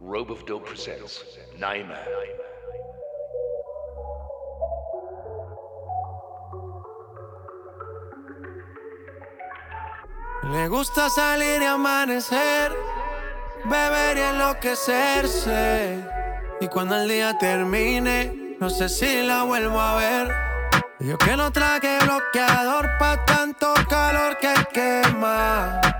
Robe of Dope presents Naima. Le gusta salir y amanecer, beber y enloquecerse. Y cuando el día termine, no sé si la vuelvo a ver. Yo que no traje bloqueador pa' tanto calor que quema.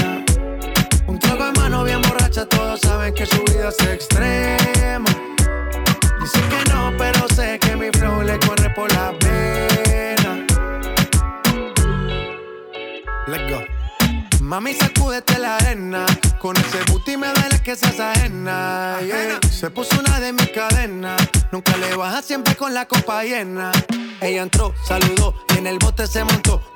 En mano bien borracha, todos saben que su vida es extrema. Dice que no, pero sé que mi flow le corre por la pena. Let's go. Mami, sacúdete la arena. Con ese booty me duele que seas ajena. yeah. Se puso una de mis cadenas. Nunca le baja siempre con la copa llena. Ella entró, saludó y en el bote se montó.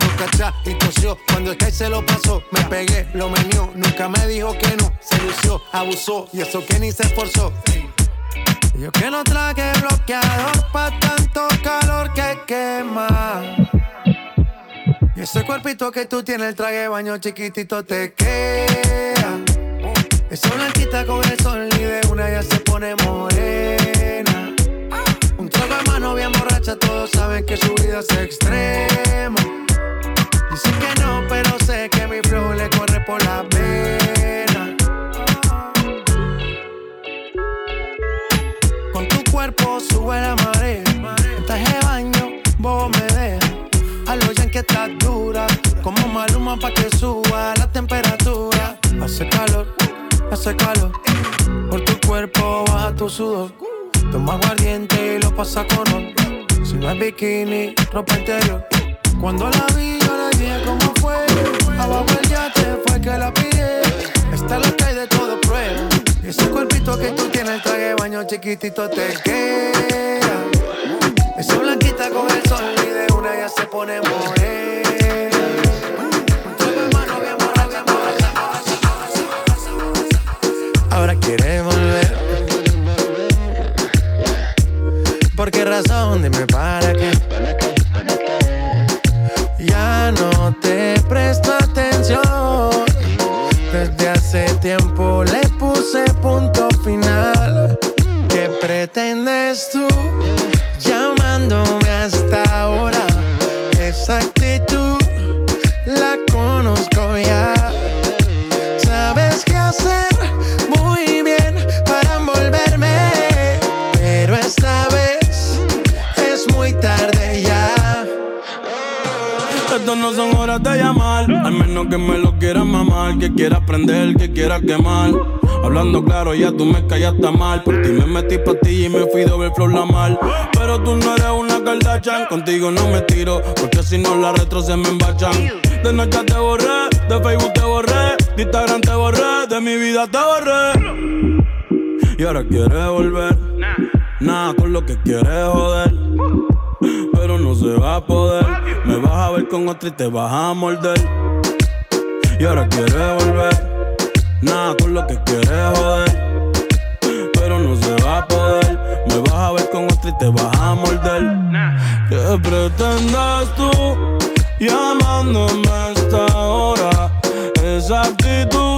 Y tosió. Cuando el que se lo pasó, me pegué, lo menió. Nunca me dijo que no. Se lució, abusó y eso que ni se esforzó. Yo que no traje bloqueador pa' tanto calor que quema. Y ese cuerpito que tú tienes, el traje baño chiquitito te queda. Esa blanquita con el sol y de una ya se pone morena. Un trago de mano bien borracha, todos saben que su vida es extrema. Dicen que no, pero sé que mi flow le corre por la pena. Con tu cuerpo sube la marea. Traje baño, vos me dejas. A lo que estás dura. Como maluma pa' que suba la temperatura. Hace calor, hace calor. Por tu cuerpo baja tu sudor. Toma aguardiente y lo pasa con ron. Si no es bikini, ropa interior. Cuando la vi, yo la dije como fue. Abajo el yate fue que la pillé. Esta es la hay de todo prueba. Ese cuerpito que tú tienes, traje baño chiquitito te queda. Esa blanquita con el sol y de una ya se pone morena. Ahora quiere volver. ¿Por qué razón? Dime para pretendes tú llamándome hasta ahora? Esa actitud la conozco ya. Sabes qué hacer muy bien para envolverme, pero esta vez es muy tarde ya. Estas no son horas de llamar, al menos que me lo quieras mamar, que quieras prender, que quieras quemar. Hablando claro, ya tú me callaste mal. Por ti me metí pa' ti y me fui de overflow la mal. Pero tú no eres una Kardashian, contigo no me tiro, porque si no la retro se me embachan. De noche te borré, de Facebook te borré, de Instagram te borré, de mi vida te borré. Y ahora quieres volver, nada con lo que quieres joder pero no se va a poder. Me vas a ver con otra y te vas a morder. Y ahora quieres volver, nada con lo que quieres joder. Pero no se va a poder. Me vas a ver con otra y te vas a morder. ¿Qué pretendes tú llamándome a esta hora? Esa actitud,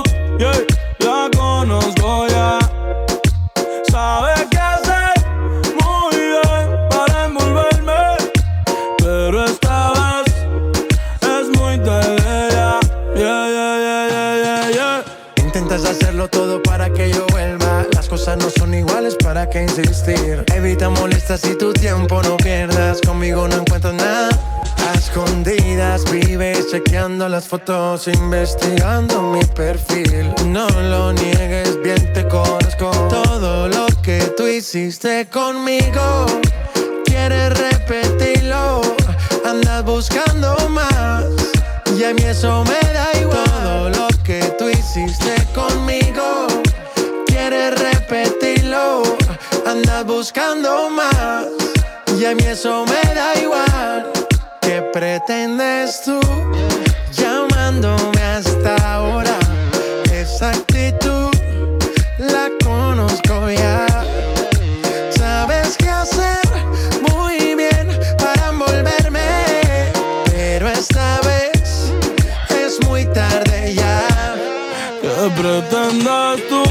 ¿para insistir? Evita molestas y tu tiempo no pierdas. Conmigo no encuentras nada. A escondidas vives chequeando las fotos, investigando mi perfil. No lo niegues, bien te conozco. Todo lo que tú hiciste conmigo, quieres repetirlo. Andas buscando más, y a mí eso me da igual. Todo lo que tú hiciste conmigo, quieres buscando más. Y a mí eso me da igual. ¿Qué pretendes tú llamándome hasta ahora? Esa actitud la conozco ya. Sabes qué hacer muy bien para envolverme. Pero esta vez es muy tarde ya. ¿Qué pretendes tú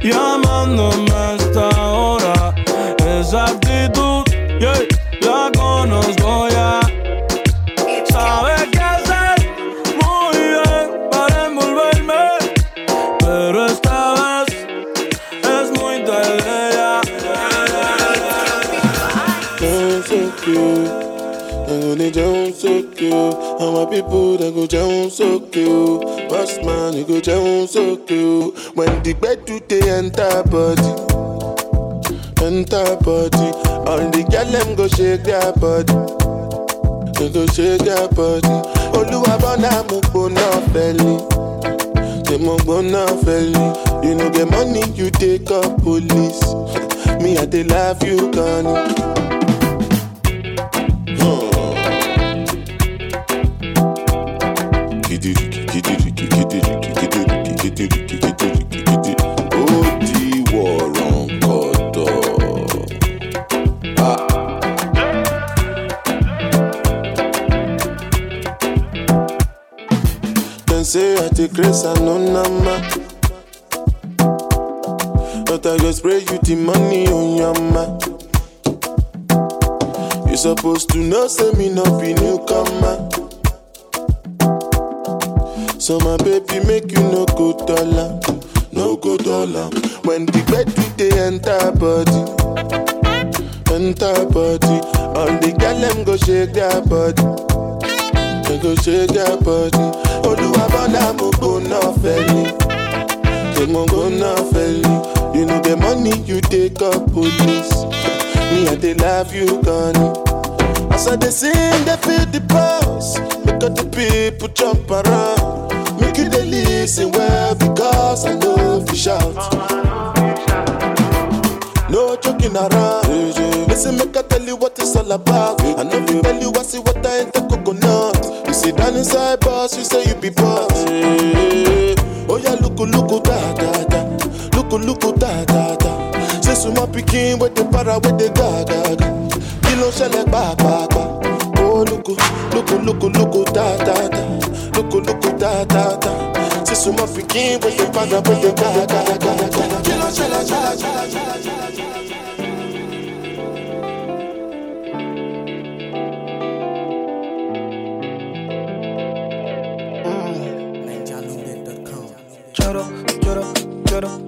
llamándome? Esa actitud, yeah, la conozco ya. Sabes qué hacer muy bien para envolverme. Pero esta vez es muy tarde ya. And my people they go down. Boss man, you go down. When the bed do they enter body, enter body. All the girl them go shake their body. They go shake their body. Oluwa bona mo gbona feli. Say mo gbona feli. You no get money, you take up police. Me I dey love you, Connie. Grace and no nama. But I go spray you the money on your mind. You supposed to know, say me no be newcomer. So my baby make you no go dollar, no go dollar. When the bed do they enter body, enter body. All the girl them go shake their body, they go shake their body. Oluwa bona mo go na feli, they mo go na. You know the money you take up police. Me I dey love you, Connie. As I dey sing, they feel the pulse. Make all the people jump around. Make you dey listen well because I know you shout. No joking around. Listen, make I tell you what it's all about. I know if you tell you I see what I ain't the coconut. You sit down inside boss, you say you be boss. Oh yeah, look, look, da da da. Look, look, da da da. Say suma pikin with the para with the ga ga ga. Kí ló ń ṣẹlẹ̀ pàápàá? Oh, loco, loco, loco, loco, ta, ta, ta. Loco, loco, ta, ta, ta. C'est sur ma fiquinha, você paga, você paga, paga, paga, paga. Chela, chela, chela, chela, chela, chela, chela. Choro, choro, choro.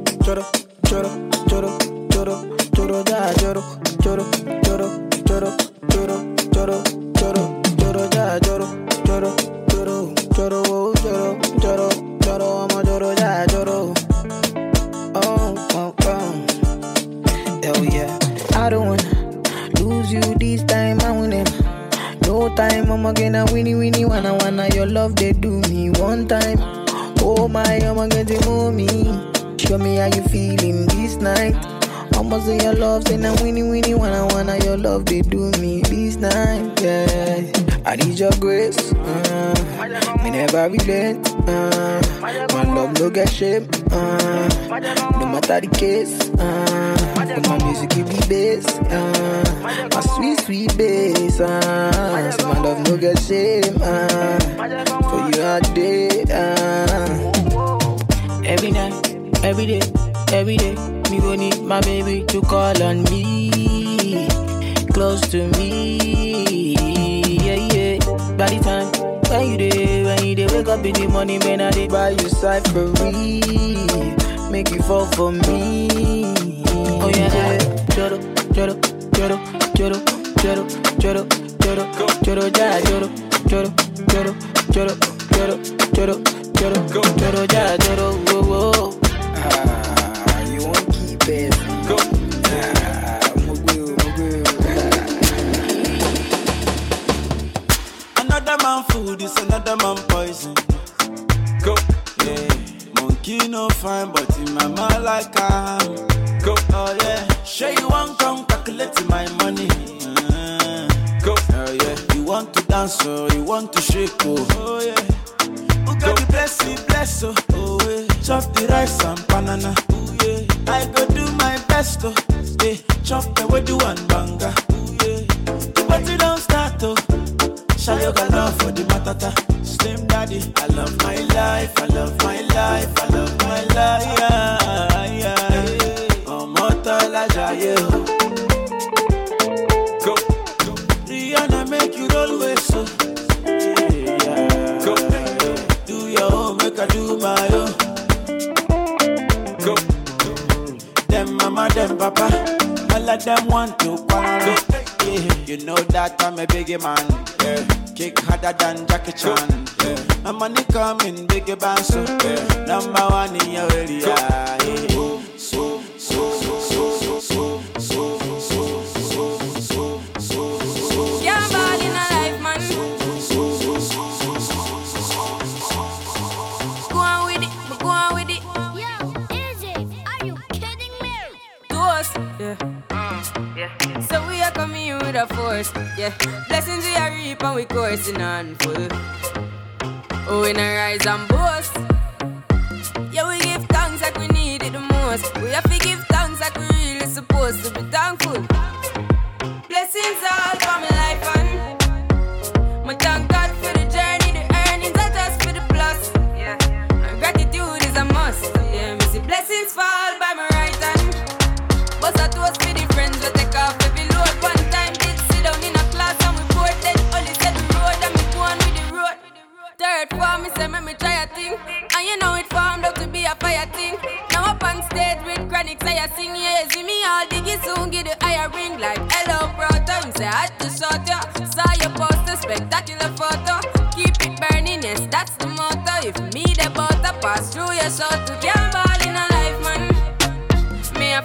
kiss. chop the rice and banana. Ooh, yeah. I go do my best, oh. Hey, chop the way do one banga. Ooh, yeah. The party don't start, oh. Shayoga love for the matata. Slim daddy, I love my life, I love my life, I love my life. Yeah. make them want to quarrel. Yeah. You know that I'm a biggie man. Yeah. Kick harder than Jackie Chan. Yeah. My money coming, biggie band so yeah. number one in your area. Yeah. force. Yeah, blessings we are reap and we coursing on full. Oh, we not rise and boast. Yeah, we give thanks like we need it the most. We have to give thanks like we really supposed to be thankful.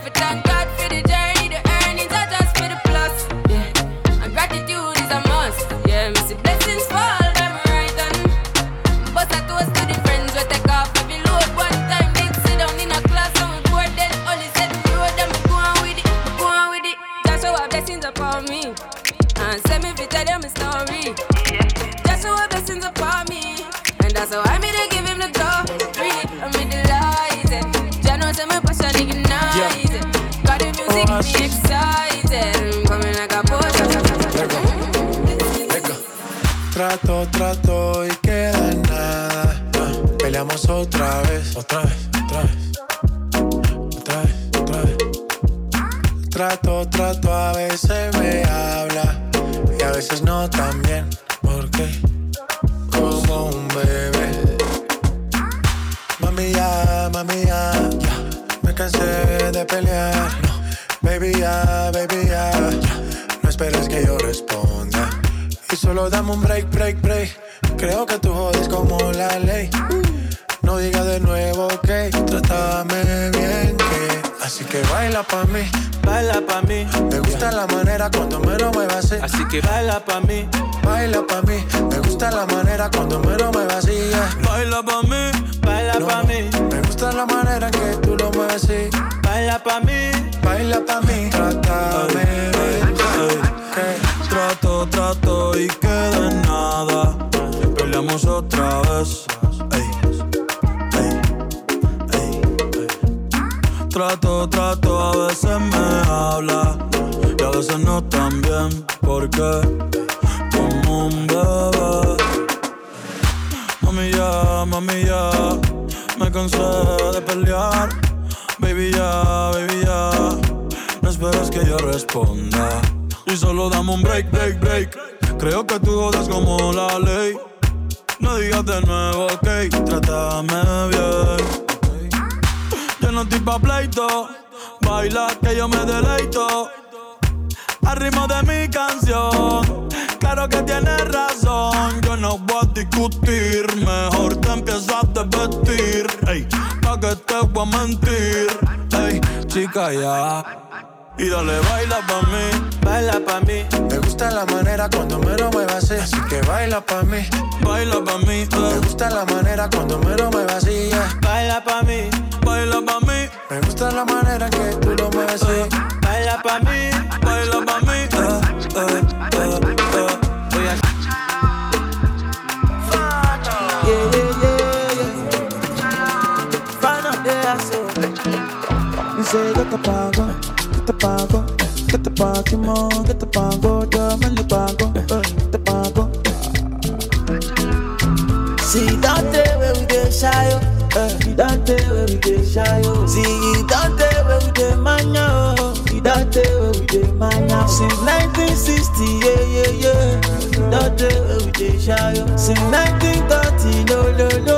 different than Y solo damos un break, break, break. Creo que tú jodas como la ley. No digas de nuevo, ok, trátame bien. Yo no estoy pa' pleito, baila que yo me deleito. Al ritmo de mi canción, claro que tienes razón. Yo no voy a discutir, mejor te empiezas a vestir. Ey, pa' que te voy a mentir. Ey, chica, ya y dale, baila pa' mí, baila pa' mí. Me gusta la manera cuando me lo muevas así, así que baila pa' mí, baila pa' mí. Eh. Me gusta la manera cuando me lo muevas así, eh. baila pa' mí, baila pa' mí. Me gusta la manera que tú lo mueves así, baila pa' mí, baila pa' mí. Uh, Say look about get the pago, dame el pago, eh, the pago. See, that day where we get shy, oh, that day where we get shy, oh. See, that day where we get mania, oh, where we get mania. Since 1960, yeah, yeah, yeah. That day where we get shy, oh. Since 1930, no, no, no.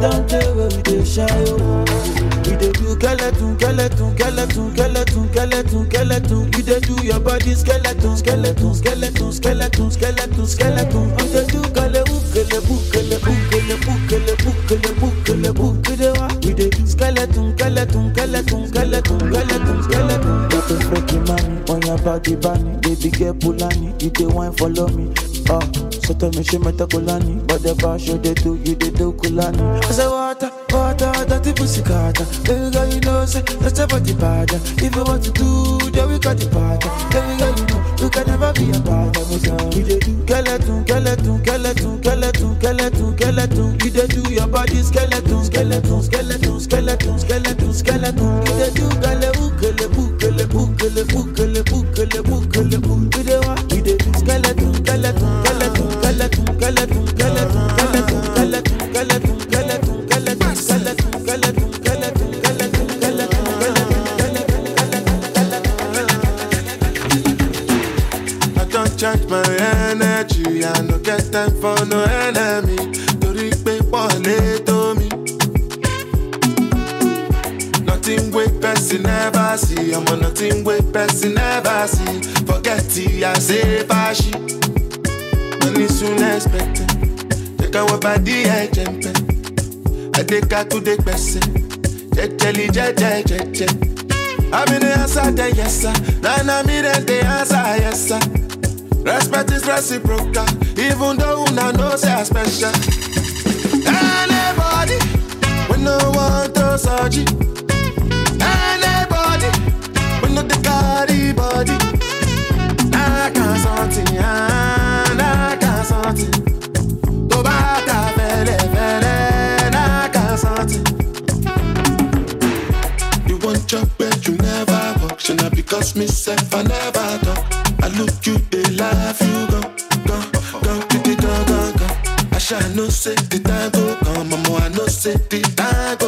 That day where we get shy. We dey do skeleton, skeleton, skeleton, skeleton, skeleton, skeleton. You dey do your body skeleton, skeleton, skeleton, skeleton, skeleton, skeleton. You dey do kele ukele bukele bukele bukele bukele bukele bukele wa. We dey do skeleton, skeleton, skeleton, skeleton, skeleton, skeleton. You dey freaky money on your body bunny, baby girl pulani. You dey wine follow me. Oh, so tell me she meta kulani, but the bar show they do, you they do kulani. I say water, water, dirty pussy carter. Baby girl, you know say that's about the bad. If you want to do, then we got the bad. Baby girl, you know you can never be a bad. We dey do skeleton, skeleton, skeleton, skeleton, skeleton, skeleton. You dey do your body skeleton, skeleton, skeleton, skeleton, skeleton, skeleton. You dey do baby, I say fashi. Money soon expected. Check out what body I jump in. I take out to the person. Check, jelly, check, check, check, check. I mean the answer, the yes sir. Then I mean the answer, yes sir. Respect is reciprocal, even though una know say I special. Anybody, we no want to surgery. Anybody, we no the body. You you never work, ṣe because me I never talk. I look you dey laugh you go. I ṣáà know say the time go come, ọmọ I know say the time.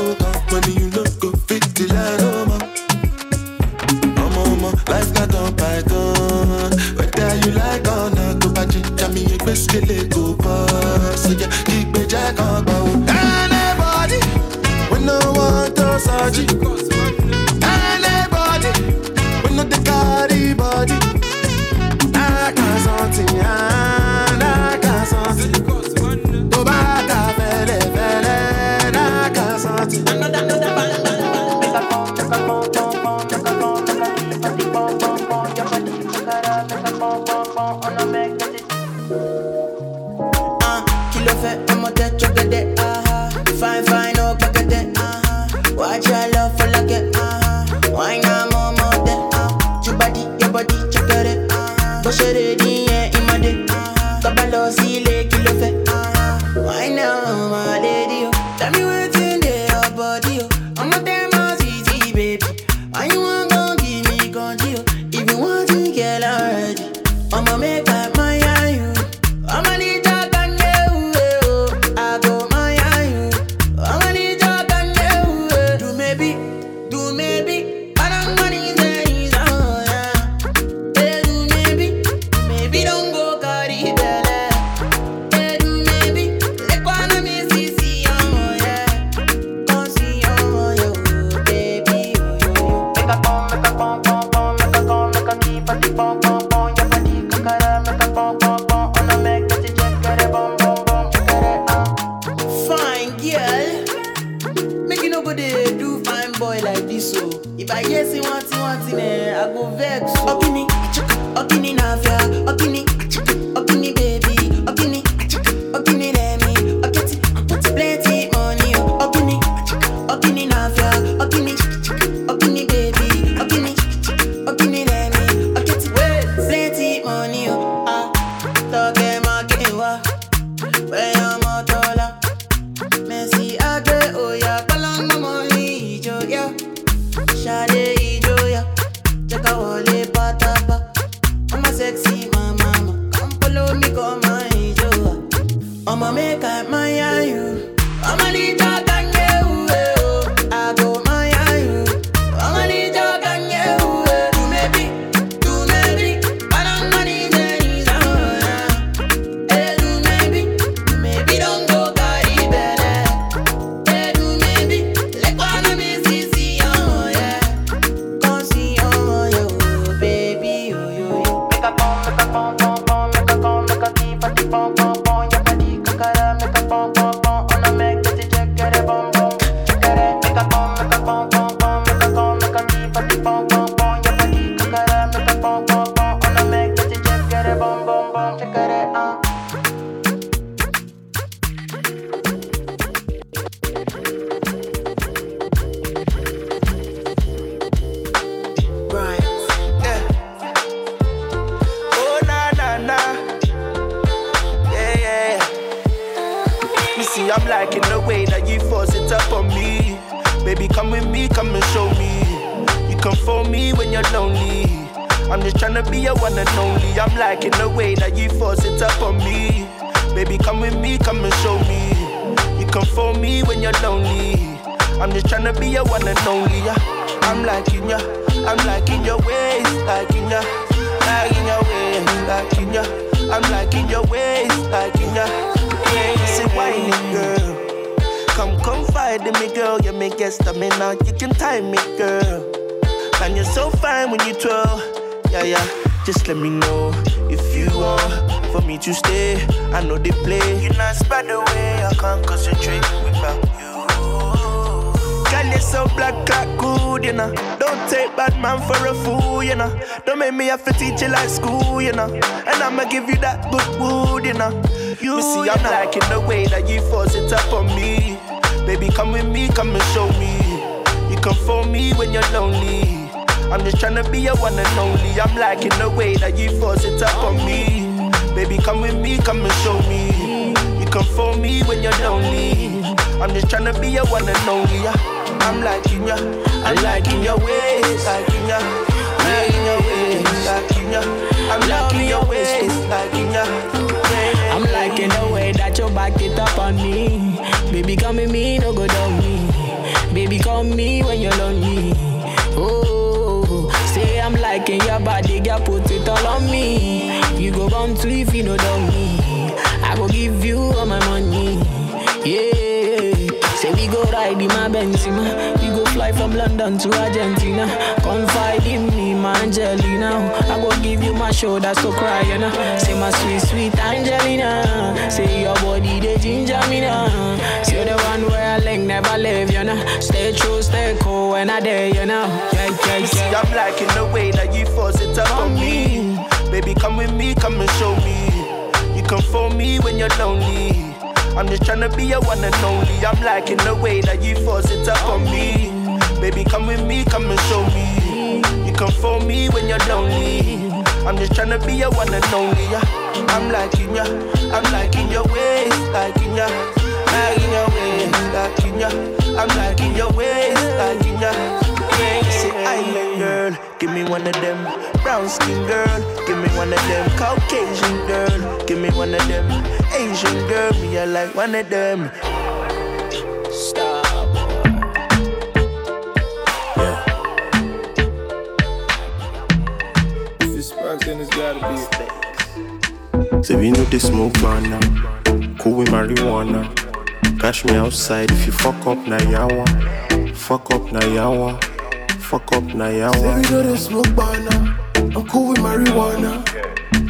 I'm just tryna be your one and only. I'm liking the way that you force it up on me. Baby, come with me, come and show me. You can phone me when you're lonely. I'm just tryna be your one and only. Yeah. I'm liking ya, I'm liking your ways, I'm liking ya, liking your ways, liking ya. I'm liking your ways, liking ya. I'm liking the way that you back it up on me. Baby, come with me, no go down me. Baby, call me when you're lonely. Your body, girl, put it all on me. You go bound to if you know down me. I go give you all my money. Yeah. Say we go ride in my Benzema. We go fly from London to Argentina. Confide in me, my Angelina. I go give you my shoulder so cry, you know. Say my sweet, sweet Angelina. Say your body they ginger me now. Say the one where I link never leave, you know. Stay true, stay cool when I there, you know. Yeah, yeah, You see, yeah. I'm liking the way that you force it up on me. Baby, come with me, come and show me. You come for me when you're lonely. I'm just tryna be your one and only. I'm liking the way that you force it up on me. Baby, come with me, come and show me. Phone me when you're lonely. I'm just tryna be your one and only. Yeah. I'm liking ya, I'm liking your ways, liking ya, liking your ways, liking ya. I'm liking your ways, liking ya. Say island girl, give me one of them. Brown skin girl, give me one of them. Caucasian girl, give me one of them. Asian girl, me I like one of them. Then it's gotta be Say we know they smoke banana, cool with marijuana. Catch me outside if you fuck up na yawa, fuck up na yawa, fuck up na Say we yawa. know they smoke banana. I'm cool with marijuana.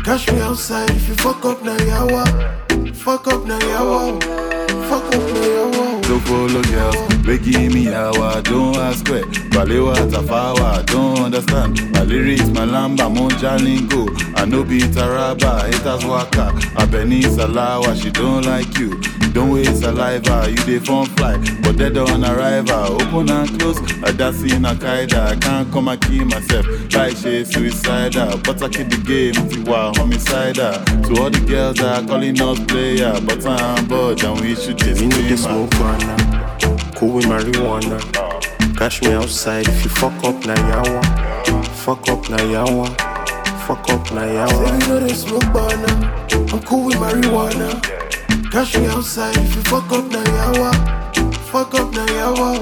Catch me outside if you fuck up na yawa. Fuck up na yawa. Fuck up. Don't follow girls, they give me hour, don't ask where. Balewa Tafawa, don't understand. My lyrics, my lamba, Monja lingo. I know be Taraba, haters waka. Abeni Salawa, she don't like you. Don't waste saliva, you dey fun fly, but they don't arrival. Open and close, I that's in a kaida. I can't come and kill myself, like she suicidal. But I keep the game, tiwa homicidal. To all the girls that are calling us player, but I'm bored and we should know they scream smoke banana, cool with marijuana. Cash me outside if you fuck up na yawa, fuck up na yawa, fuck up na yawa. know they smoke banana. Um. I'm cool with marijuana. Cash me outside if you fuck up na yawa. Fuck up na yawa.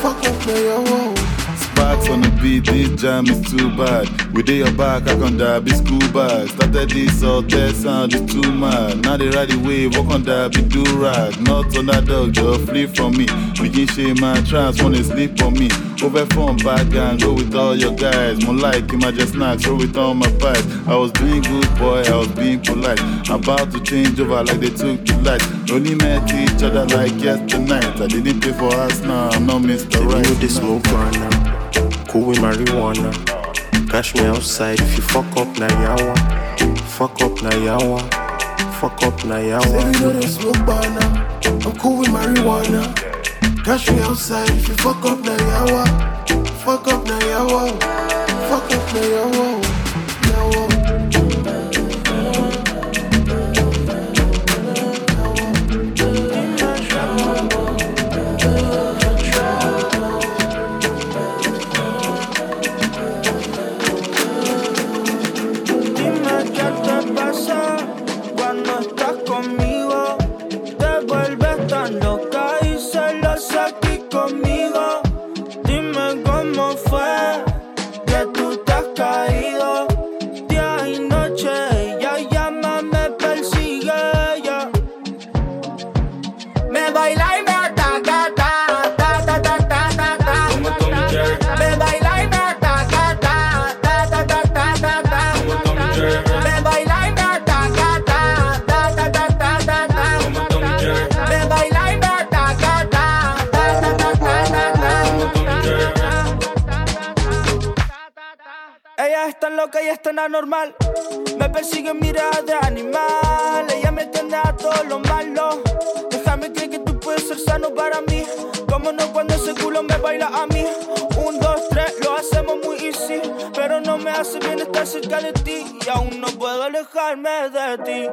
Fuck up na yawa. Sparks on the beat, this jam is too bad. We dey your back, I can die, be school bag. Started this all that sound is too mad. Now they ride the wave, walk on that, be do rag. Not on that dog, just flee from me. Begin shame my trance, wanna sleep on me. Over phone back and go with all your guys. More like him, I just snacks, roll with all my vibes. I was doing good, boy, I was being polite. About to change over like they took the light. Only met each other like yesterday night. I didn't pay for us now, I'm not Mr. We Right. know they smoke banana, cool with marijuana. Cash me outside if you fuck up na yawa, fuck up na yawa, fuck up na Say we yawa. know they smoke banana. I'm cool with marijuana. Cash me outside if you fuck up na yawa. Fuck up na yawa. Fuck up na yawa. Yawa. for me. Anormal. Me persigue miradas de animal. Ella me tiende a todo lo malo. Déjame creer que tú puedes ser sano para mí. Como no cuando ese culo me baila a mí. Un, dos, tres, lo hacemos muy easy. Pero no me hace bien estar cerca de ti. Y aún no puedo alejarme de ti.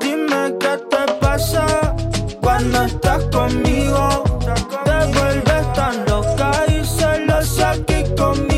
Dime qué te pasa cuando estás conmigo. Te vuelves tan loca y celosa aquí conmigo.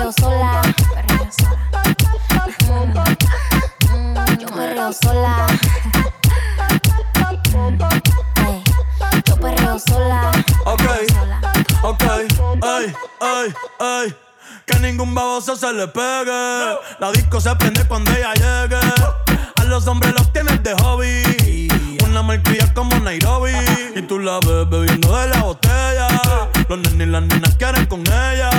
Perreo sola. Perreo sola. Yo perreo sola. Yo perreo sola. Ok, ok, ay, ay, ay. Que ningún baboso se le pegue. La disco se prende cuando ella llegue. A los hombres los tienes de hobby. Una malcria como Nairobi. Y tú la ves bebiendo de la botella. Los nenes y las nenas quieren con ella.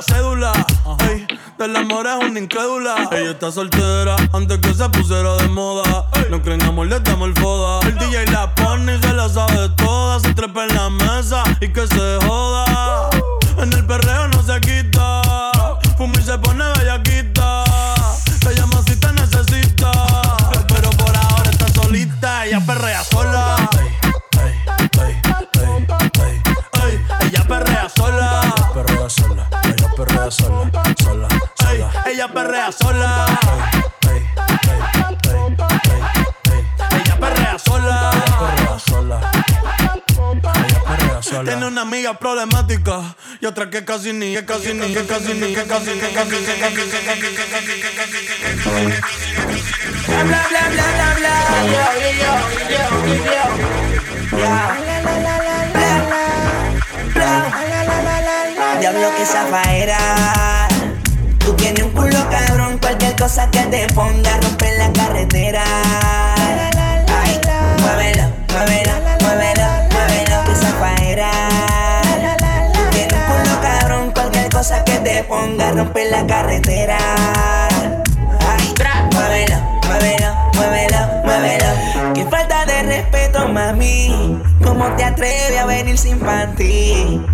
La cédula. Ey, del amor es una incrédula. Ella está soltera antes que se pusiera de moda. No creen amor, le damos el foda. El DJ la pone y se la sabe toda. Se trepa en la mesa y que se joda. En el perreo ella perrea sola. Ella perrea sola. Ella perrea sola. Tiene una amiga problemática y otra que casi ni, que casi ni, que casi ni, que casi ni, que casi ni, Diablo que zafaera. Tú tienes un culo cabrón, cualquier cosa que te ponga rompe la carretera. Ay, muévelo, muévelo, muévelo, muévelo que zafaera. Tú tienes un culo cabrón, cualquier cosa que te ponga rompe la carretera. Ay, muévelo, muévelo, muévelo, muévelo. Respeto, mami. ¿Cómo te atreves a venir sin panty?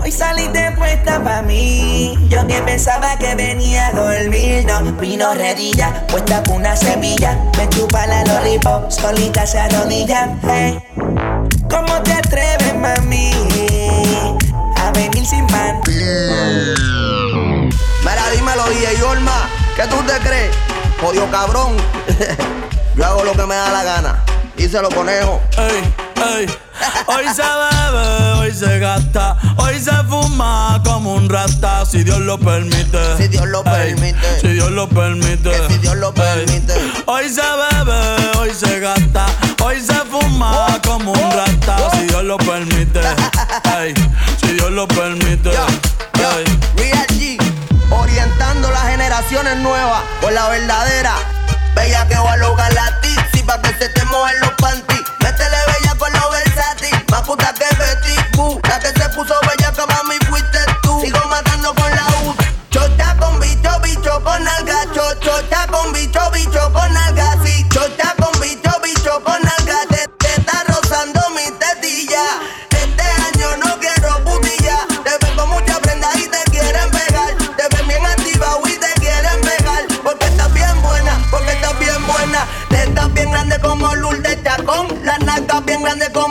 Hoy saliste puesta pa' mí. Yo que pensaba que venía a dormir. No, vino redilla, puesta con una semilla. Me chupa la lollipop, solita se arrodilla. Hey. ¿Cómo te atreves, mami? A venir sin panty. Mira, dímelo, DJ Yorma, ¿qué tú te crees? Jodido cabrón. Yo hago lo que me da la gana. Díselo, conejo. Ey, ey. Hoy se bebe, hoy se gasta, hoy se fuma como un rata, si Dios lo permite. Si Dios lo Ey, permite. Si Dios lo permite. Que si Dios lo permite. Hoy se bebe, hoy se gasta, hoy se fuma como un rata, si Dios lo permite. Ey, si Dios lo permite. Ey. Real G, orientando las generaciones nuevas por la verdadera. Bella que va a lograr la tizi pa' que se te mojen los panty. Métele bella con los versátil, más puta que Betty Boo. La que se puso bella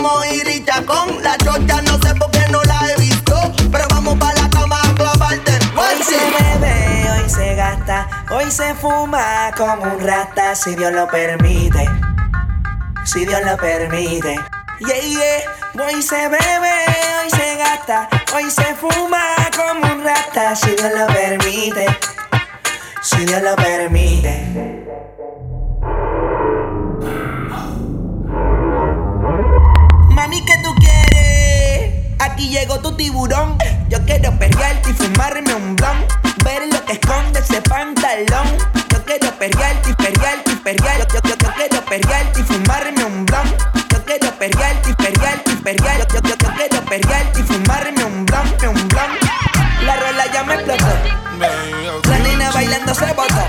como Iri Chacón. La chocha no sé por qué no la he visto. Pero vamos para la cama a clavarte. Hoy se bebe, hoy se gasta, hoy se fuma como un rata si Dios lo permite. si Dios lo permite. Yeah, yeah, hoy se bebe, hoy se gasta, hoy se fuma como un rata, si Dios lo permite, si Dios lo permite. Mami, ¿qué tú quieres? Aquí llegó tu tiburón. Yo quiero perrearte y fumarme un blon. Ver lo que esconde ese pantalón. Yo quiero perrearte y perrearte y perrear. Yo, quiero perrearte y fumarme un blon. Yo quiero perrearte y perrearte y perrear. Yo, quiero perrearte y fumarme un blon, un. La rola ya me explotó. La nena bailando se botó.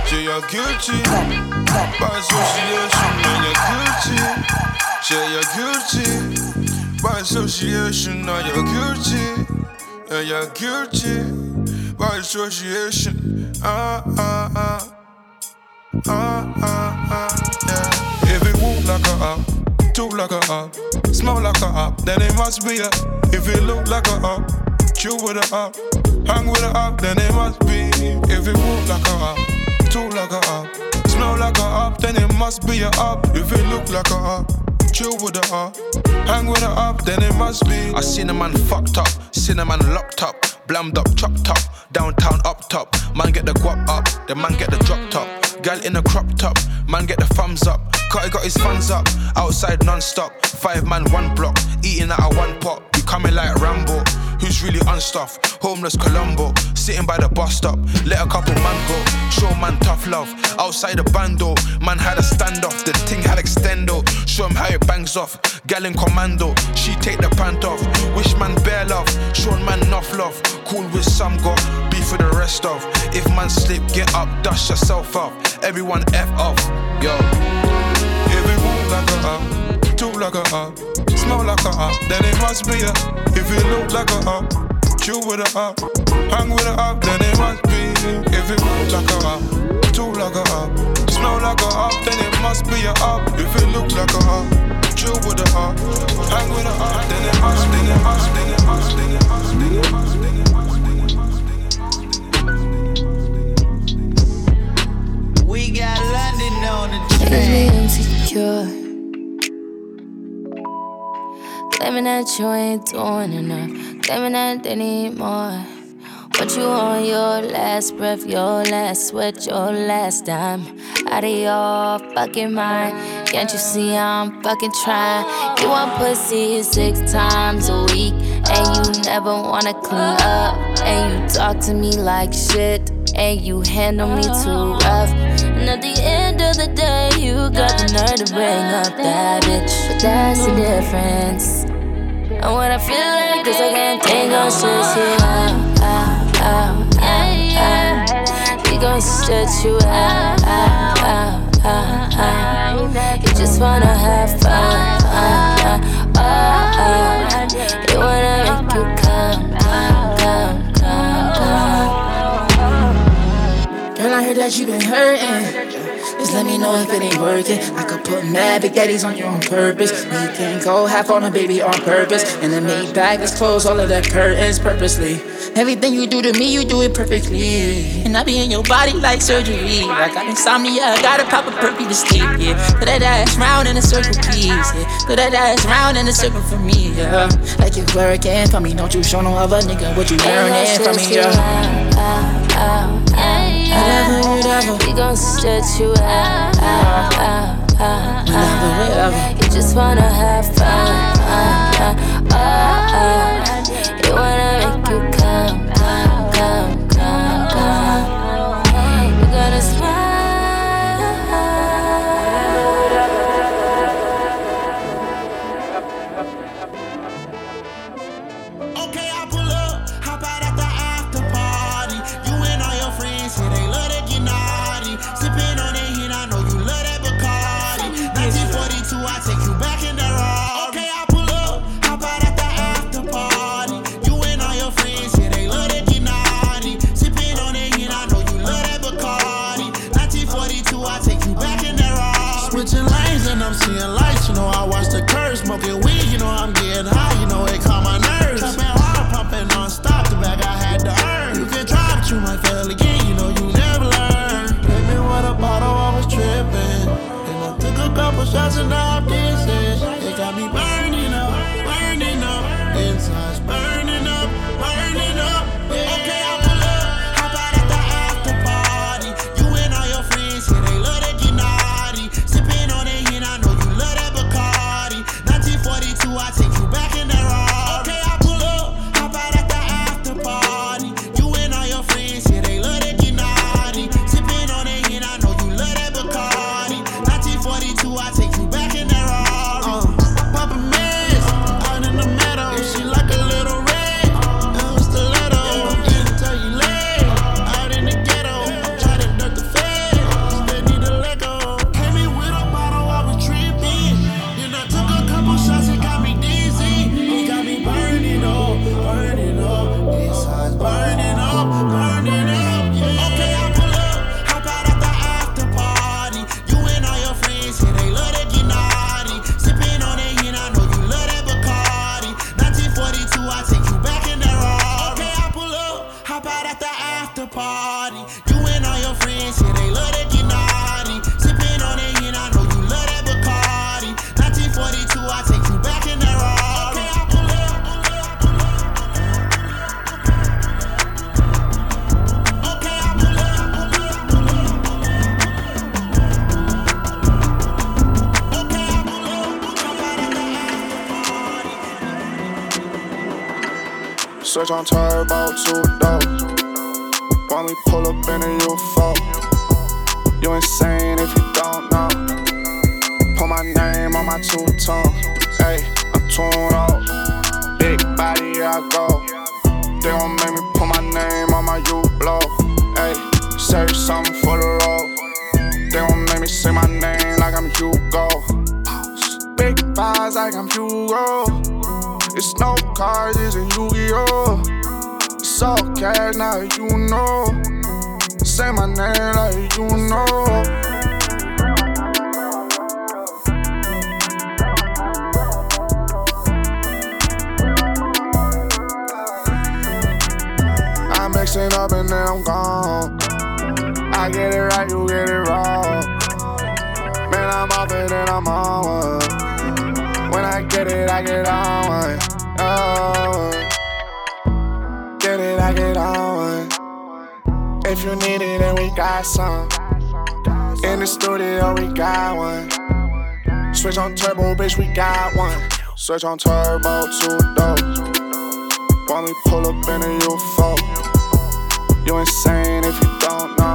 She a Gucci By association, now you're Gucci Yeah, you're Gucci By association. Ah, ah, ah. Ah, ah, ah, yeah. If it walk like a up Talk like a up. Smell like a up Then it must be a If it look like a up Chill with a up. Hang with a up Then it must be. If it walk like a up Talk like a up. Smell like a up, then it must be a up. If it look like a up, chill with a up. Hang with a up, then it must be. I seen a man fucked up, seen a man locked up, blammed up, chopped up, downtown up top. Man get the guap up, the man get the drop top. Gal in a crop top, man get the thumbs up. Cutty got his funds up, outside non-stop. Five man, one block, eating out of one pot. You coming like Rambo, who's really unstuffed? Homeless Colombo, sitting by the bus stop. Let a couple man go, show man tough love. Outside the bando, man had a standoff. The thing had extendo, show him how it bangs off. Gal in commando, she take the pant off. Wish man bare love, show man enough love. Cool with some got Be for the rest of. If man slip, get up, dust yourself up. Everyone F off, yo. Like a up, talk like a up, smell like a up, then it must be a. If it look like a up, chill with a up, hang with a up, then it must be. If it walk like a up, talk like a up, smell like a up, then it must be a up. If it look like a up, chill with a up, hang with a up, then it must, then it must, then it must, then it must, then it must, then it must, then it must. We got London on the Makes me train. insecure. Claiming that you ain't doing enough. Claiming that they need more. But you on your last breath, your last sweat, your last dime. Out of your fucking mind. Can't you see I'm fucking trying? You want pussy six times a week. And you never wanna clean up. And you talk to me like shit. And you handle me too rough. And at the end of the day, you got the nerve to bring up that bitch. But that's the difference. And when I feel like this, I can't think on stress you out, out. We gon' stretch you out, out, out, out, out. You just wanna have fun, fun, oh, oh. You wanna make you come, come, come, come, come. Girl, I heard that you been hurting. Let me know if it ain't working. I could put mad big daddies on you on purpose. We can go half on a baby on purpose. And then make back, let's close all of the curtains purposely. Everything you do to me, you do it perfectly. And I be in your body like surgery. I got insomnia, I gotta pop a perky to sleep. Yeah, put that ass round in a circle, please. Yeah, put that ass round in a circle for me. Yeah, like you working for me. Don't you show no other nigga what you learning from me. Yeah. Uh, uh, uh. Whatever, whatever. We gon' stretch you out, out, out, out, out. You just wanna have fun, fun, fun, oh, oh. You wanna When we pull up in a UFO, you insane if you don't know. Put my name on my two tongue. Hey, I'm tuned up. Big body, I go. They gon' make me put my name on my U blow. Hey, search something for the road. They gon' make me say my name like I'm Hugo. Big thighs like I'm Hugo. It's no cards, it's a Yu-Gi-Oh! All cash, now you know. Say my name like you know. Mix it up and then I'm gone. I get it right, you get it wrong. Man, I'm off it and I'm on one. When I get it, I get on one. Oh. Get it, on. If you need it, then we got some. In the studio, we got one. Switch on turbo, bitch, we got one. Switch on turbo, two dope. When we pull up in a UFO, you insane if you don't know.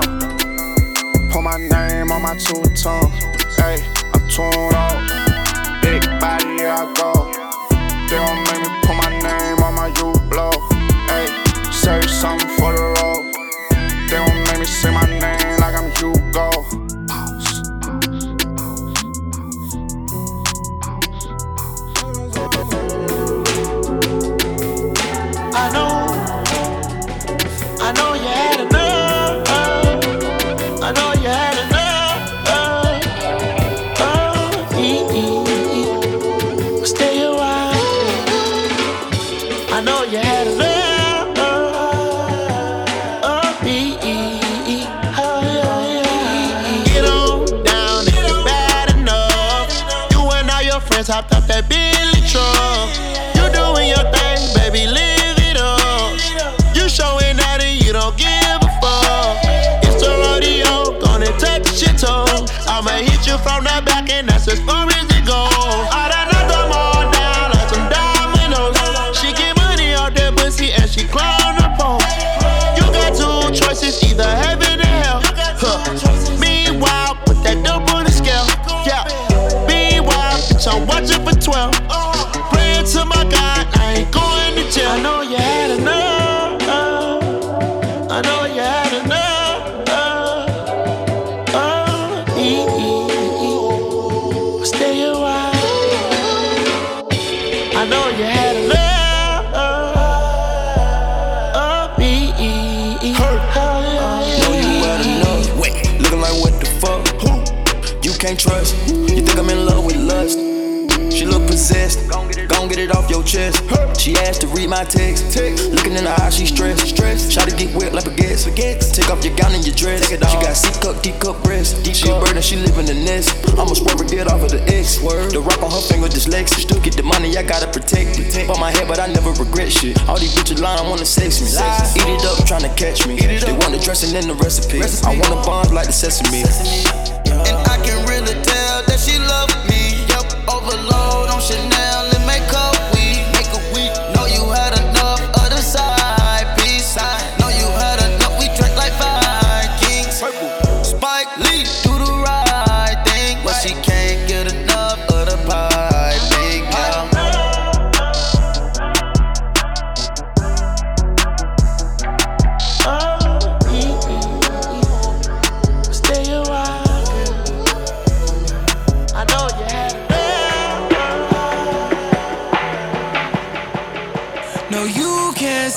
Put my name on my two tongue. Hey, I'm tuned up. Big body, I go. They gon' make me all hopped up that Billy truck. You doing your thing, baby, live chest. She asked to read my text. Looking in her eyes, she stressed. Stressed. Try to get wet like baguettes. Take off your gown and your dress. She got C cup, D cup breast. She a bird and she live in the nest. I'ma swerve and get off of the X. Word. The rock on her finger dyslexic. Still get the money, I gotta protect it. Bought my head, but I never regret shit. All these bitches lying, I wanna sex me. Eat it up, tryna catch me. They want the dressing in the recipe. I wanna bond like the sesame.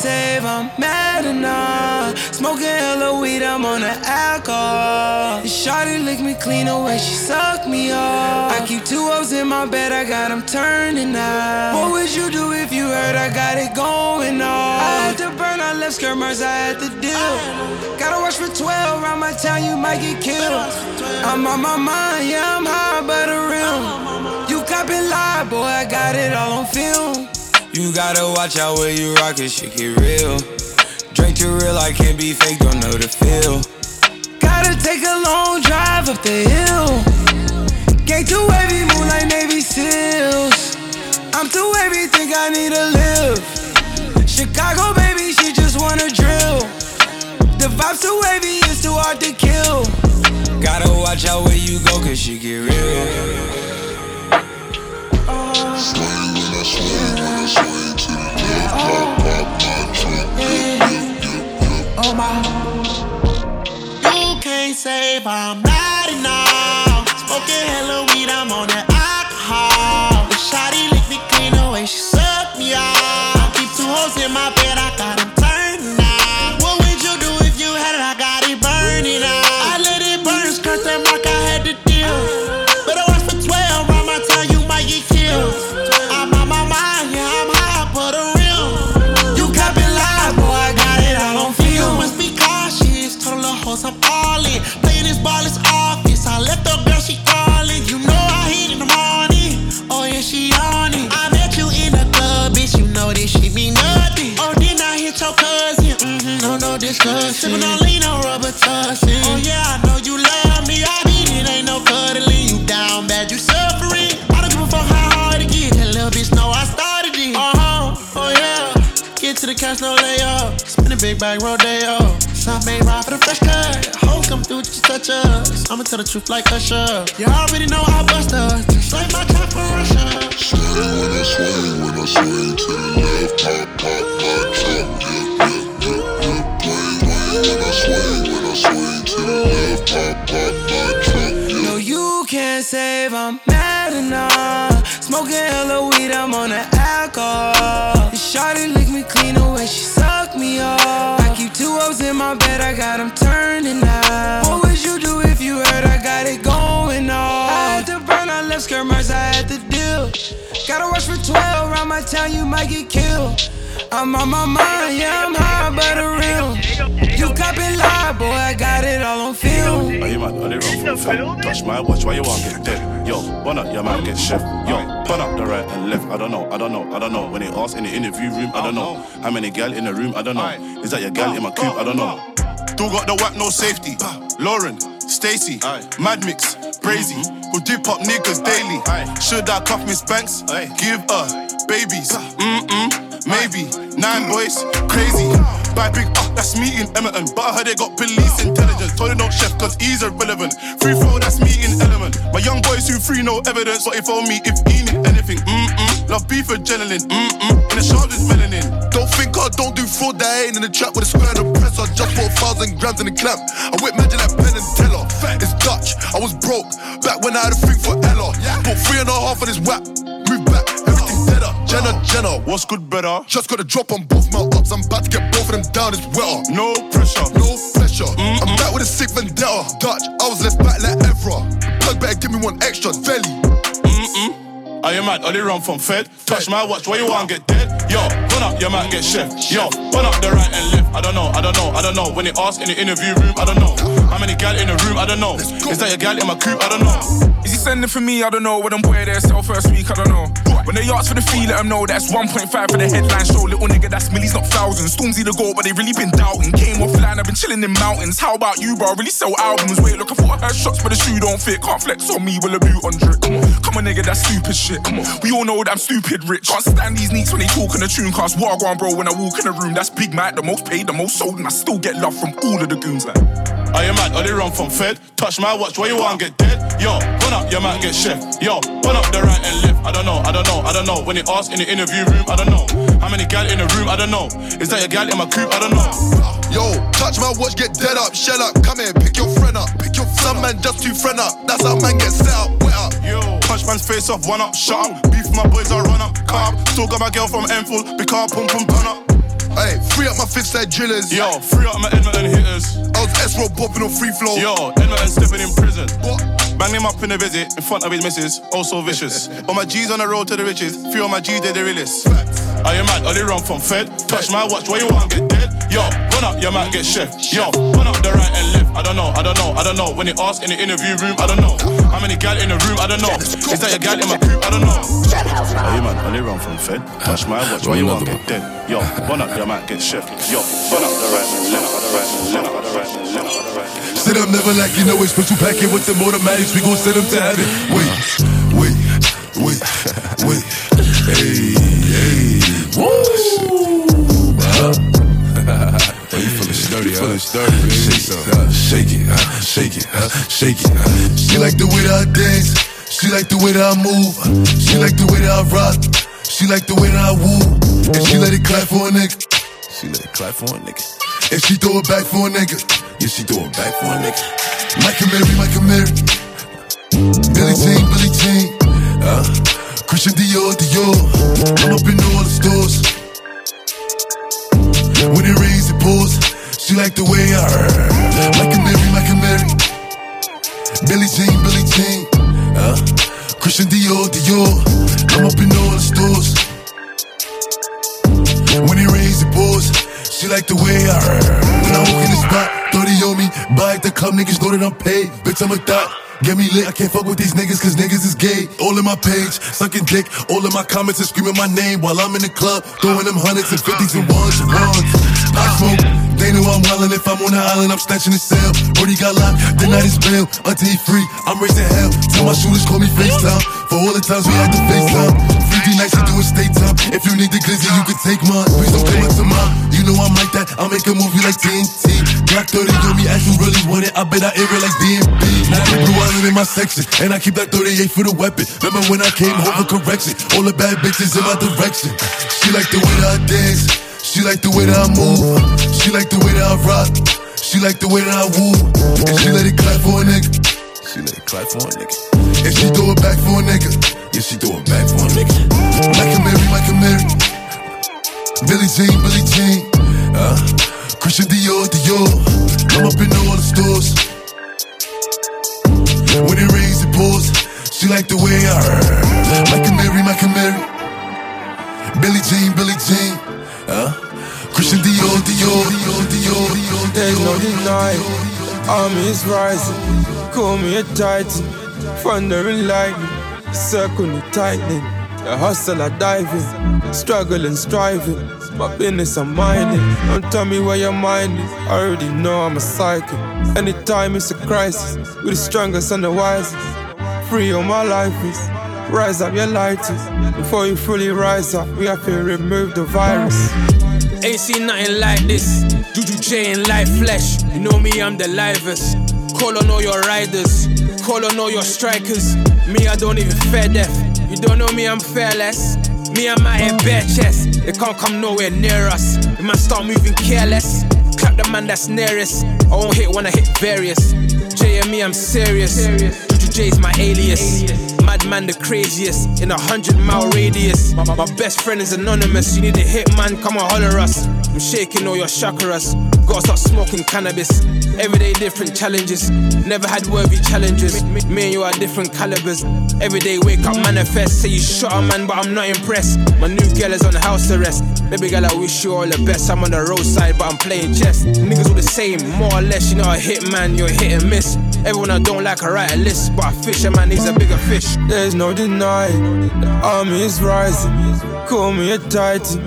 Save, I'm mad enough. Smoking hella weed, I'm on the alcohol. Shawty lick me clean away, she suck me off. I keep two O's in my bed, I got them turning out. What would you do if you heard I got it going on? I had to burn, I left skirmers, I had to deal. Gotta watch for 12, around my town, you might get killed. I'm on my mind, yeah, I'm high, but rim. You copping lie, boy, I got it all on film. You gotta watch out where you rock it, shit get real. Drink too real, I can't be fake, don't know the feel. Gotta take a long drive up the hill. Gang too wavy, move like Navy SEALs. I'm too wavy, think I need to live. Chicago, baby, she just wanna drill. The vibes too wavy, it's too hard to kill. Gotta watch out where you go, cause she get real. Oh save, I'm not enough. Smoking hella weed, I'm on that alcohol. The shawty lick me clean the way she suck me off. Keep two hoes in my bed, I got them no, no. Sippin' on lean, no rubber tussin'. Oh yeah, I know you love me, I mean it ain't no cuddling. You down bad, you suffering. I don't give a fuck how hard it get, that little bitch know I started it. Uh-huh, oh yeah. Get to the cash, no layup. Spin a big bag, rodeo. Some made ride for the fresh cut. Hoes come through, just touch us. I'ma tell the truth like Usher. You already know I bust us. Just like my trap from Russia. Swing when I swing, when I swing to the left, pop, pop, my trunk, when I swing, when I swing to the left, pop, pop, my trunk, yeah. No, you can't save, I'm mad enough. Smoking hella weed, I'm on the alcohol. The shawty lick me clean the way she suck me off. I keep two O's in my bed, I got them turning out. What would you do if you heard I got it going on? I had to burn, I left skirt I had to deal. Gotta watch for 12, around my town, you might get killed. I'm on my mind, yeah, I'm high, but a real. You copping lie, boy, I got it all on film. Are you mad? Are they wrong from fed? Touch my watch, why you want get dead? Yo, one up, your man get chef. Yo, pun up the right and left. I don't know, I don't know, I don't know. When they ask in the interview room, I don't know. How many gal in the room, I don't know. Is that your gal in my coop? I don't know. Still got the whack, no safety. Lauren, Stacy, Mad Mix, Brazy, who dip up niggas daily. Should I cuff Miss Banks? Give her babies. Mm-mm, maybe. Nine boys, crazy. Buy big up, that's me in Edmonton. But I heard they got police intelligence. Told them don't chef, cause he's irrelevant. Free throw, that's me in element. My young boys who free no evidence, but if on me, if he need anything, mm-mm. Love beef adrenaline, mm-mm. In the shoulders, melanin. Don't think I don't do fraud that ain't in the trap with a square and a press. I just bought a thousand grams in the clamp. I whip magic like Penn and Teller. It's Dutch, I was broke back when I had a thing for Ella. Put three and a half on this whap. Move back. Jenna, Jenna, what's good, better? Just got a drop on both my ups. I'm about to get both of them down, it's wetter. No pressure, no pressure. I'm back with a sick vendetta. Dutch, I was left back like Evra. Plug better give me one extra, Valley. Mm-mm. Are you mad? They run from Fed? Touch my watch, where you want get dead? Yo, run up, you might get chef. Yo, run up the right and left. I don't know, I don't know, I don't know. When they ask in the interview room, I don't know. How many gal in the room? I don't know. Is that your gal in my coop? I don't know. Is he sending for me? I don't know. When them boy there sell first week, I don't know. When they ask for the fee, let them know that's 1.5 for the headline show. Little nigga, that's millies, not thousands. Stormzy the goal, but they really been doubting. Came offline, I've been chilling in mountains. How about you, bro? Really sell albums. Wait, look, I thought shots, but the shoe don't fit. Can't flex on me with a boot on drip. Come on, nigga, that's stupid shit. On, we all know that I'm stupid rich. Can't stand these neeks when they talk in the tune cast. What I go on, bro, when I walk in the room, that's Big Mac, the most paid, the most sold, and I still get love from all of the goons, like. Are you mad? Are they run from Fed? Touch my watch, why you want get dead? Yo, run up, you might get chef. Yo, run up the right and left. I don't know, I don't know, I don't know. When they ask in the interview room, I don't know. How many gal in the room? I don't know. Is that your gal in my coop? I don't know. Yo, touch my watch, get dead up, shell up, come here, pick your friend up, pick your friend some man just too friend up. That's how man get set up, wet up. Yo, punch man's face off, one up, shut up. Beef my boys, I run up, carb. Still got my girl from Enfield, big car, pum pum, turn up. Hey, free up my fifth side drillers. Yo, free up my Edmonton hitters. I was S-Roll bopping on free flow. Yo, Edmonton stepping in prison. What? Bang him up in a visit in front of his missus, oh so vicious. All my G's on the road to the riches, few of my G's they the realest. Are you mad? Are they run from Fed? Touch my watch, why you want get dead? Yo, run up, you might get chef. Yo, run up the right and left. I don't know, I don't know, I don't know. When they ask in the interview room, I don't know. How many gal in the room? I don't know. Is that your gal in my coop? I don't know. Are you mad? Are they run from Fed? Touch my watch, why you want get dead? Yo, run up, you might get chef. Yo, run up the right and left, the right and left, the right and left, the right and left. Sit up, never like you know it's special packet with them automatics. We gon' send them to heaven. Wait, wait, wait, wait. Hey, hey. Woo! Uh, shake it, uh, shake it. Uh. She like the way that I dance. She like the way that I move. She like the way that I rock. She like the way that I woo. And she let it clap for a nigga. She let it clap for a nigga. And she throw it back for a nigga. Yeah, she throw it back for a nigga. Michael Mary, Michael Mary. Billy Jean, Billy Jean. Uh, Christian Dior, Dior. I'm up in all the stores. When it rains, it pours. She like the way I heard. Michael Mary, Michael Mary. Billy Jean, Billy Jean. Uh, Christian Dior, Dior. I'm up in all the stores. When it rains, it pours. She like the way I. When I walk in the spot, 30 on me. Buy at the club, niggas know that I'm paid. Bitch, I'm a thot. Get me lit, I can't fuck with these niggas cause niggas is gay. All in my page, sucking dick. All in my comments and screaming my name while I'm in the club. Throwing them hundreds and fifties and ones and ones. I smoke. They know I'm wildin' if I'm on the island, I'm snatching the cell. Brody got locked, the night is bail. Until he free, I'm raising hell. Tell my shooters call me FaceTime. For all the times we had to FaceTime. 50 nights to do time. If you need the glizzy, you can take mine. Please don't come up to mine. You know I'm like that. I'll make a movie like TNT. Black 30 on me, as you really want it. I bet I air it like DMB. Now the blue in my section. And I keep that 38 for the weapon. Remember when I came home for correction? All the bad bitches in my direction. She like the way that I dance. She like the way that I move. She like the way that I rock. She like the way that I woo. And she let it clap for a nigga. She let it clap for a nigga. And she throw it back for a nigga. Yeah, she throw it back for a nigga. Michael Mary, Michael Mary. Billy Jean, Billy Jean. Uh, Christian Dior, Dior. I'm up in all the stores. When it rains, it pours. She like the way I heard. a Mary, like a Mary. Billy Jean, Billy Jean. Uh, Christian Dior, Dior, Dior, Dior, Dior. There's no denying, army is rising. Call me a titan, thunder and lightning, circle me tightening. The hustle I diving, struggling, striving. My business I'm minding. Don't tell me where your mind is. I already know I'm a psychic. Anytime it's a crisis, we the strongest and the wisest. Free all my life is. Rise up your lighters. Before you fully rise up, we have to remove the virus. Ain't seen nothing like this. Juju J in live flesh. You know me, I'm the livest. Call on all your riders. Call on all your strikers. Me, I don't even fear death. You don't know me, I'm fearless. Me, I'm out here bare chest. They can't come nowhere near us. We might start moving careless. Clap the man that's nearest. I won't hit when I hit various. J and me, I'm serious. Juju J's my alias. Madman the craziest in a hundred mile radius. My, best friend is anonymous. You need a hit man, come and holler us. I'm shaking all your chakras. Gotta start smoking cannabis. Every day different challenges. Never had worthy challenges. Me, and you are different calibers. Every day wake up manifest. Say you shot a man, but I'm not impressed. My new girl is on house arrest. Baby girl, I wish you all the best. I'm on the roadside, but I'm playing chess. Niggas all the same, more or less. You know a hit man, you're hit and miss. Everyone I don't like, I write a list. But a fisherman needs a bigger fish. There's no denying, the army is rising. Call me a titan,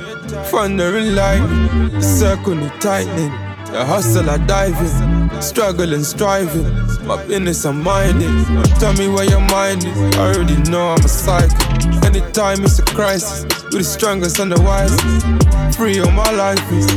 thunder and lightning, circle me tightening. The hustle I dive diving, struggling, striving. My business I'm minding. Tell me where your mind is. I already know I'm a psychic. Anytime it's a crisis, we the strongest and the wisest. Free all my life is.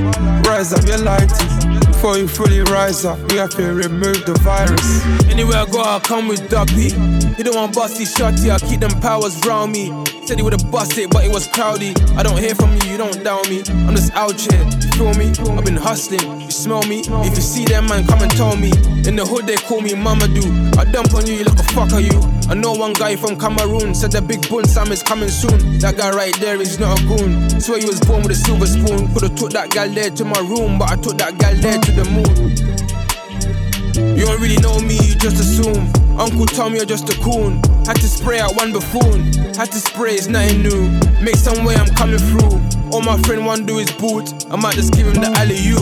Rise up your lighters. Before you fully rise up, we have to remove the virus. Anywhere I go, I come with Duppy. You don't want busty shotty, I keep them powers round me. Said he would've bust it, but it was cloudy. I don't hear from you, you don't doubt me. I'm just out here, you feel me? I've been hustling, you smell me? If you see that man, come and tell me. In the hood, they call me Mamadou. I dump on you, you look a fucker, you? I know one guy from Cameroon said the big bun Sam is coming soon. That guy right there is not a goon. Swear he was born with a silver spoon. Could've took that gal there to my room, but I took that gal there to the moon. You don't really know me, you just assume. Uncle told me you're just a coon. Had to spray out one buffoon. Had to spray, it's nothing new. Make some way, I'm coming through. All my friend want do is boot. I might just give him the alley you.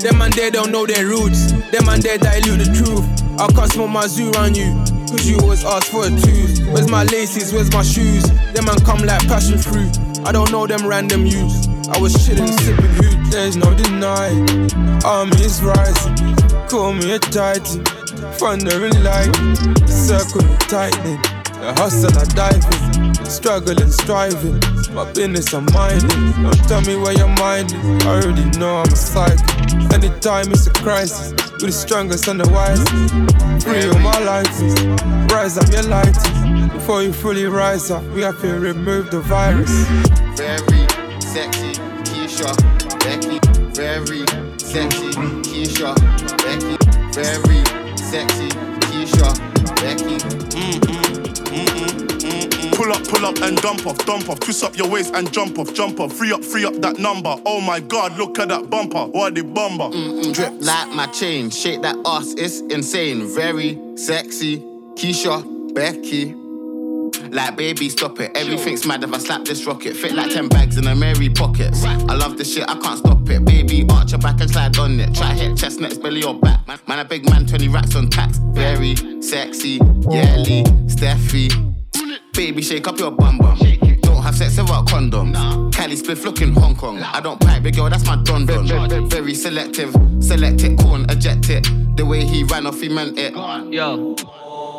Them man there don't know their roots. Them man there dilute the truth. I can't smoke my zoo on you. Cause you always ask for a tooth. Where's my laces? Where's my shoes? Them man come like passion fruit. I don't know them random use. I was chilling, sipping hoot. There's no denying, army is rising. Call me a titan, thunder and lightning, circle tightening. The hustle I dive in, struggling, striving. My business I'm minding. Don't tell me where your mind is. I already know I'm a psycho. Anytime it's a crisis, we the strongest and the wisest. Free all my lighters, rise up your lighters. Before you fully rise up, we have to remove the virus. Very sexy, Keisha, Becky. Very sexy, Keisha, Becky. Very sexy, Keisha, Becky. Mm-hmm, mm-hmm, mm-hmm, pull up, pull up and dump off, dump off. Twist up your waist and jump off, jump off. Free up, free up that number. Oh my god, look at that bumper. What the bumper? Mm, Drip like my chain, shake that ass, it's insane. Very sexy, Keisha, Becky. Like baby, stop it. Everything's mad if I slap this rocket. Fit like 10 bags in a Mary pockets. I love this shit, I can't stop it. Baby, arch your back and slide on it. Try hit chest, next belly or back. Man, a big man, 20 racks on tax. Very sexy, Yelly, Steffi. Baby, shake up your bum bum. Don't have sex without condoms. Cali spliff looking Hong Kong. I don't pipe, big girl, that's my don don. Very selective, select it, corn, eject it. The way he ran off, he meant it. Yo.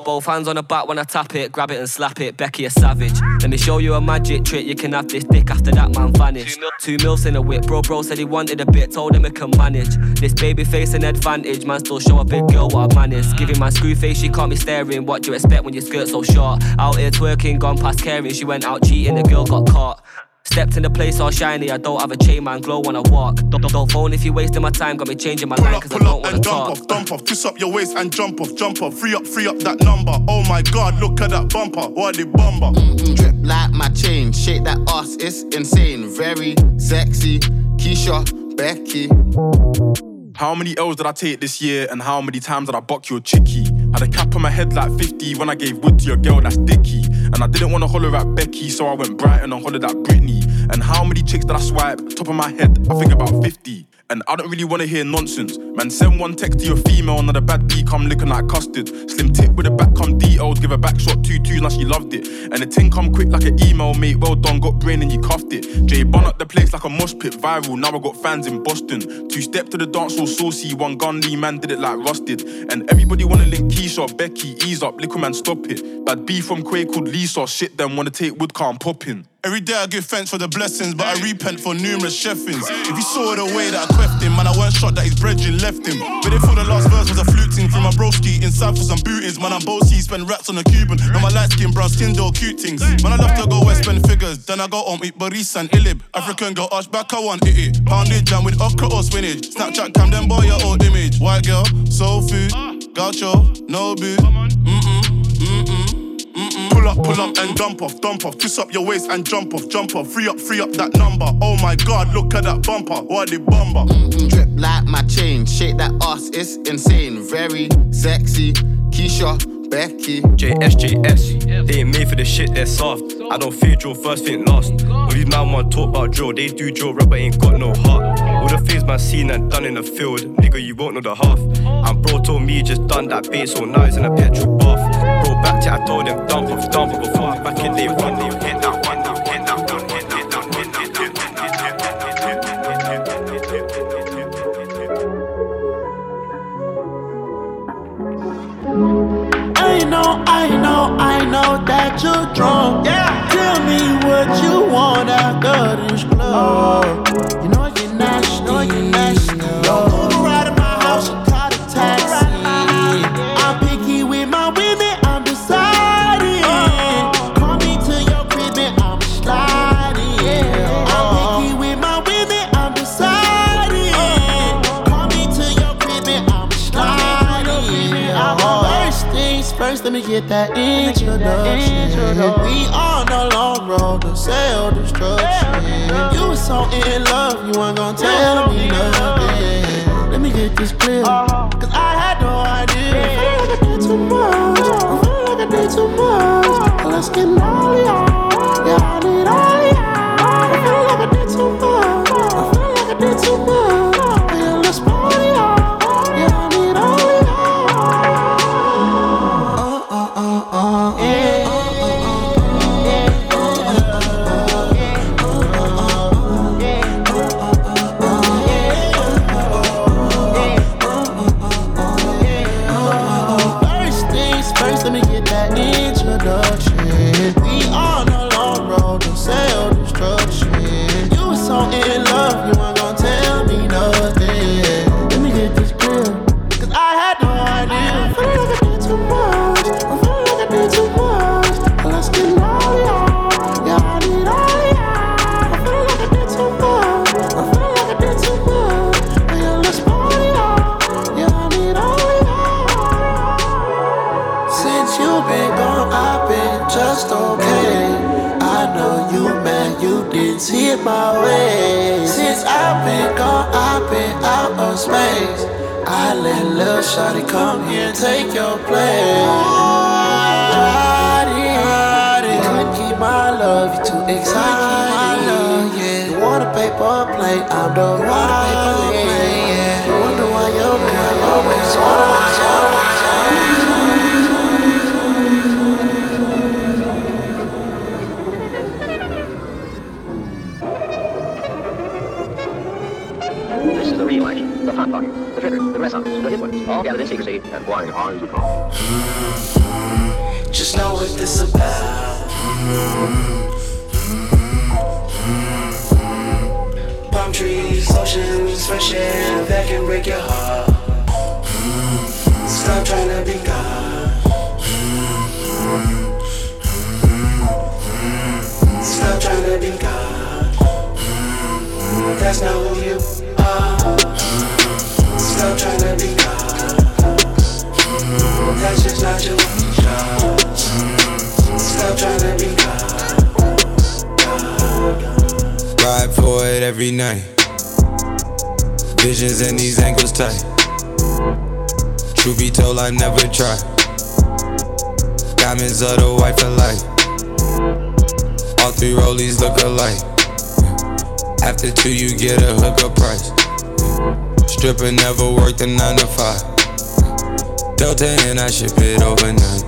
Both hands on the back when I tap it, grab it and slap it. Becky a savage. Let me show you a magic trick. You can have this dick after that man vanished. Two mils in a whip, bro. Bro said he wanted a bit, told him he can manage. This baby face an advantage, man. Still show a big girl what I manage. Giving my screw face, she can't staring. What do you expect when your skirt so short? Out here twerking, gone past caring. She went out cheating, the girl got caught. Stepped in the place all shiny, I don't have a chain, man, glow when I walk. Don't, don't, don't phone if you're wasting my time, got me changing my line, cause I don't up wanna and dump talk. off, dump off. Twist up your waist and jump off, jump off. Free up, free up that number. Oh my god, look at that bumper. What the bumper? Drip like my chain, shake that ass, it's insane. Very sexy, Keisha, Becky. How many L's did I take this year and how many times did I buck your chickie? Had a cap on my head like 50 when I gave wood to your girl, that's dicky. And I didn't wanna holler at Becky, so I went Brighton and hollered at Britney. And how many chicks did I swipe? Top of my head, I think about 50. And I don't really wanna hear nonsense. Man, send one text to your female, another bad B come looking like custard. Slim tip with a back come details, give a back shot two two, now she loved it. And the ting come quick like an email, mate. Well done, got brain and you cuffed it. Jay bun up the place like a mosh pit, viral. Now I got fans in Boston. Two step to the dance all saucy, one gun Lee man did it like rusted. And everybody wanna link Keisha, Becky, ease up, liquor man stop it. Bad B from Quay called Lisa, shit them wanna take wood car and pop in. Every day I give thanks for the blessings, but I repent for numerous chefings. If you saw the way that I queffed him, man, I weren't shot that his brethren left him. But if for the last verse was a fluting from my broski inside for some bootings, man, I'm bossy, spend rats on a Cuban. Now my light skin, brown skin, door cute things. Man, I love to go west, spend figures. Then I go home, eat Baris and Ilib. African girl, arch back, I want it. it. Pounded jam with okra or spinach. Snapchat cam, them boy, your old image. White girl, soul food, gaucho, no boo. Mm-mm, mm-mm. Pull up, pull up and dump off, dump off. Twist up your waist and jump off, jump off. Free up, free up that number. Oh my god, look at that bumper. What the bumper? Mm-hmm. Drip like my chain, shake that ass, it's insane. Very sexy, Keisha, Becky. JSJS, they ain't made for the shit, they're soft. I don't fear drill, first thing lost. When these man want talk about drill, they do drill, but ain't got no heart. All the things man seen and done in the field, nigga, you won't know the half. And bro told me just done that bait, so now he's in a petrol bath. Bro, back to I told him, dump off, dump off, before back in day one, they know, that you're drunk. Yeah. Tell me what you want after this club. Get that introduction. We on the long road to self destruction. You was so in love, you weren't gonna tell me nothing. Let me get this clear, cause I had no idea. I feel like I did too much. I feel like I did too much. Let's get all y'all. Yeah, I need all y'all. I feel like I did too much. I feel like I did too much. Shawty come here and take your place. Ride it, ride it. Couldn't keep my love, you too excited. Love, yeah. You want a paper plate, I'm the one You wonder why your girl always wanna, Just know what this about. Palm trees, oceans, fresh air that can break your heart. Stop trying to be God. Stop trying to be God. That's not who you. Stop trying to be God. That's just not your job. Stop trying to be God. Ride for it every night. Visions and these ankles tight. Truth be told, I never tried. Diamonds are the white for life. All three rollies look alike. After two, you get a hookup price. Stripper never worked a nine to five. Delta and I ship it overnight.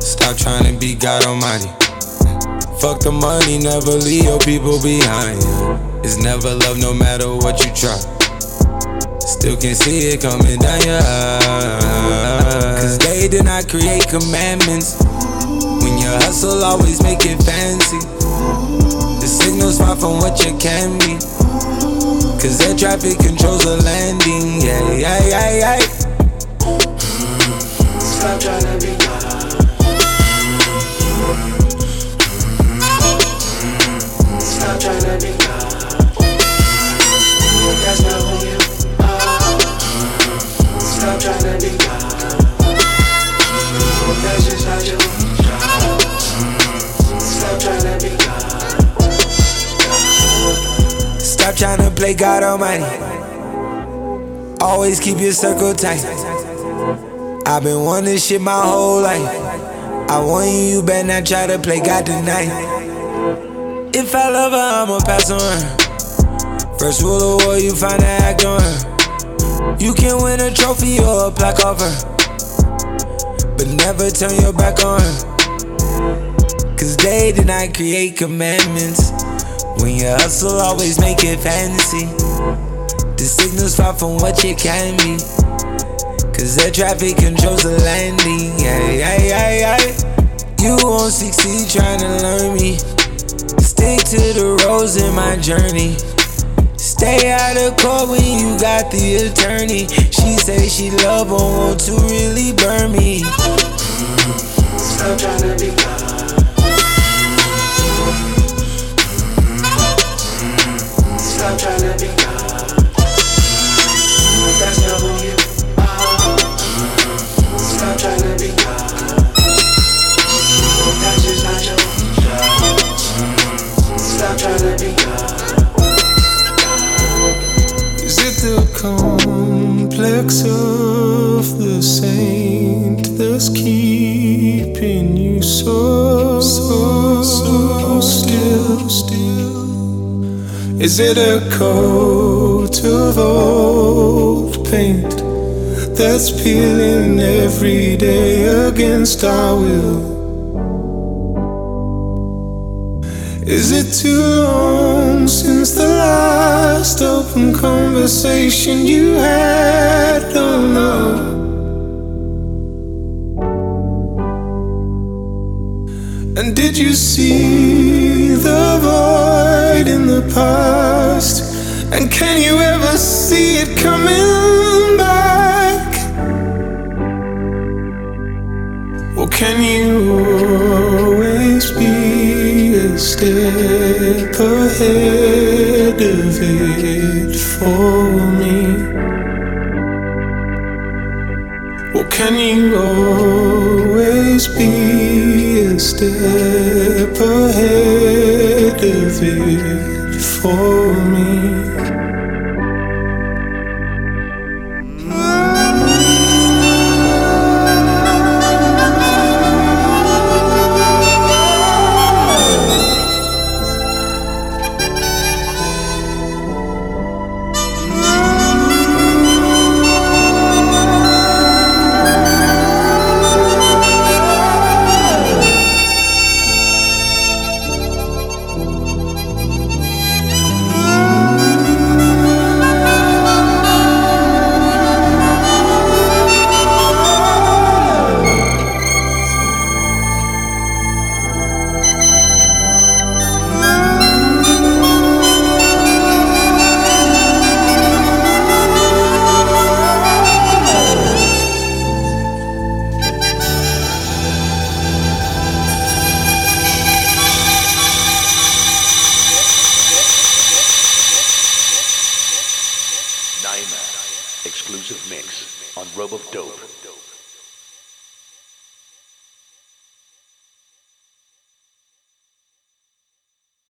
Stop trying to be God Almighty. Fuck the money, never leave your people behind. It's never love, no matter what you try. Still can see it coming down your eyes. Cause they did not create commandments. When you hustle, always make it fancy. The signal's far from what you can be. Cause air traffic controls the landing. Yeah, yeah, yeah, yeah. Play God Almighty. Always keep your circle tight. I've been wanting shit my whole life. I want you, you better not try to play God tonight. If I love her, I'ma pass on her. First rule of war, you find to act on her. You can win a trophy or a plaque off her. But never turn your back on her. Cause they did not create commandments. When you hustle, always make it fancy. The signal's far from what you can be. Cause the traffic controls the landing. Yeah, yeah, yeah, yeah. You won't succeed trying to learn me. Stick to the roads in my journey. Stay out of court when you got the attorney. She say she love but want to really burn me. Stop trying to be Stop trying to be God. That's not who you are. Stop trying to be God. That's just not your job. Stop trying to be God. Is it the complex of the saint that's keeping you so, so, so Is it a coat of old paint that's peeling every day against our will? Is it too long since the last open conversation you had? Oh, Don't know. And did you see the void in the past? And can you ever see it coming back? Or can you always be a step ahead of it for me? Or Can you always be a step ahead of it for